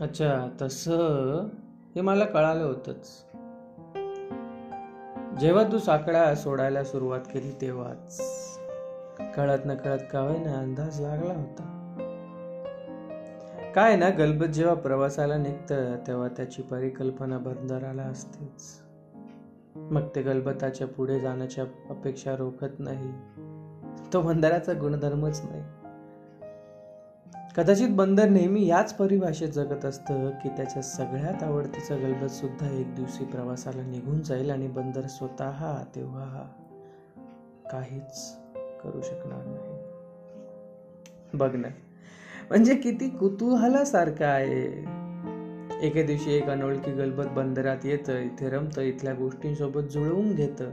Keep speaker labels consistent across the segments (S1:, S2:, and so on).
S1: अच्छा तसं हे मला कळालं होतंच. जेव्हा तू साकडा सोडायला सुरुवात केली तेव्हाच. कळत न कळत का होईना अंदाज लागला होता. काय ना गलबत जेव्हा प्रवासाला निघतं तेव्हा त्याची परिकल्पना बंदराला असतेच. मग ते गलबताच्या पुढे जाण्याच्या अपेक्षा रोखत नाही. तो बंदराचा गुणधर्मच नाही. कदाचित बंदर नेहमी याच परिभाषेत जगत असतं की त्याच्या सगळ्यात आवडतीचं गलबत सुद्धा एक दिवशी प्रवासाला निघून जाईल आणि बंदर स्वतः तेव्हा काहीच करू शकणार नाही. बघ ना. म्हणजे किती कुतूहलासारखं आहे. एके दिवशी एक अनोळखी गलबत बंदरात येतं इथे रमतं इथल्या गोष्टींसोबत जुळवून घेतं.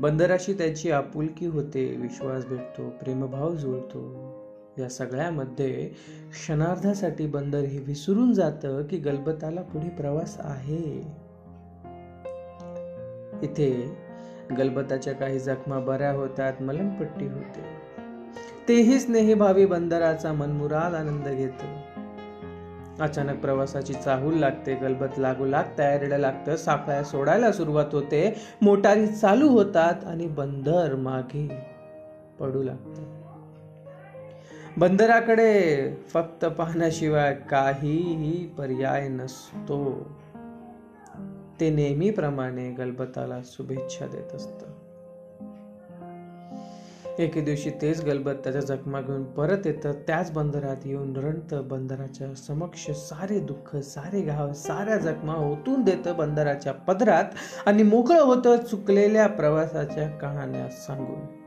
S1: बंदराशी त्याची आपुलकी होते विश्वास भेटतो प्रेमभाव जुळतो. या सगळ्यामध्ये क्षणार्धासाठी बंदर हे विसरून जातं की गलबताला पुढे प्रवास आहे. इथे गलबताच्या काही जखमा बऱ्या होतात मलमपट्टी होते. तेही स्नेहभावी बंदराचा मनमुराद आनंद घेतो. अचानक प्रवासाची चाहूल लागते गलबत लागू लाग तयारीला लागतं साखळ्या सोडायला सुरुवात होते मोटारी चालू होतात आणि बंदर मागे पडू लागतं बंदराकडे फक्त पाहण्याशिवाय काहीही पर्याय नसतो. ते नेहमीप्रमाणे गलबताला शुभेच्छा देत असत. एके दिवशी तेच गलबत त्याच्या जखमा घेऊन परत येतं. त्याच बंदरात येऊन रणतं बंदराच्या समक्ष सारे दुःख सारे घाव साऱ्या जखमा ओतून देतं बंदराच्या पदरात आणि मोकळं होतं चुकलेल्या प्रवासाच्या कहाण्या सांगून.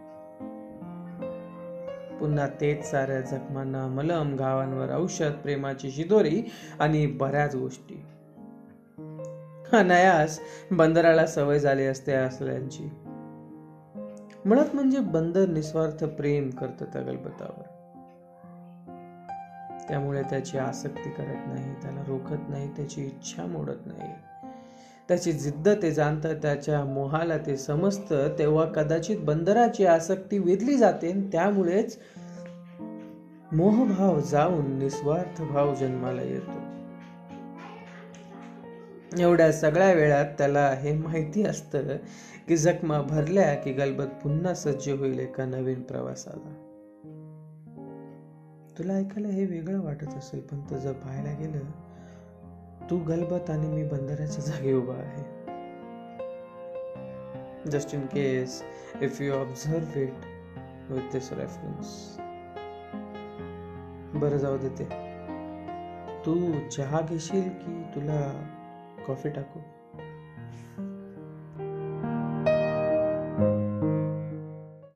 S1: पुन्हा तेच साऱ्या जखमांना मलम घावांवर औषध प्रेमाची शिदोरी आणि बऱ्याच गोष्टी. अनायास बंदराला सवय झाली असते असल्यांची. म्हणत म्हणजे बंदर निस्वार्थ प्रेम करत तगलबतावर त्यामुळे त्याची आसक्ती करत नाही त्याला रोखत नाही त्याची इच्छा मोडत नाही. त्याची जिद्द ते जाणतं त्याच्या मोहाला ते समजतं. तेव्हा कदाचित बंदराची आसक्ती वेधली जाते त्यामुळेच मोहभाव जाऊन निस्वार्थ भाव जन्माला येतो. एवढ्या सगळ्या वेळात त्याला हे माहिती असतं की जखमा भरल्या की गलबत पुन्हा सज्ज होईल एका नवीन प्रवासाला. तुला ऐकायला हे वेगळं वाटत असेल पण तुझं पाहायला गेलं तू गलबत आणि मी बंदराच्या जागी उभा आहे. Just in case if you observe it with this reference बरं जाऊ देते तू. चहा घेशील की तुला कॉफी टाकू?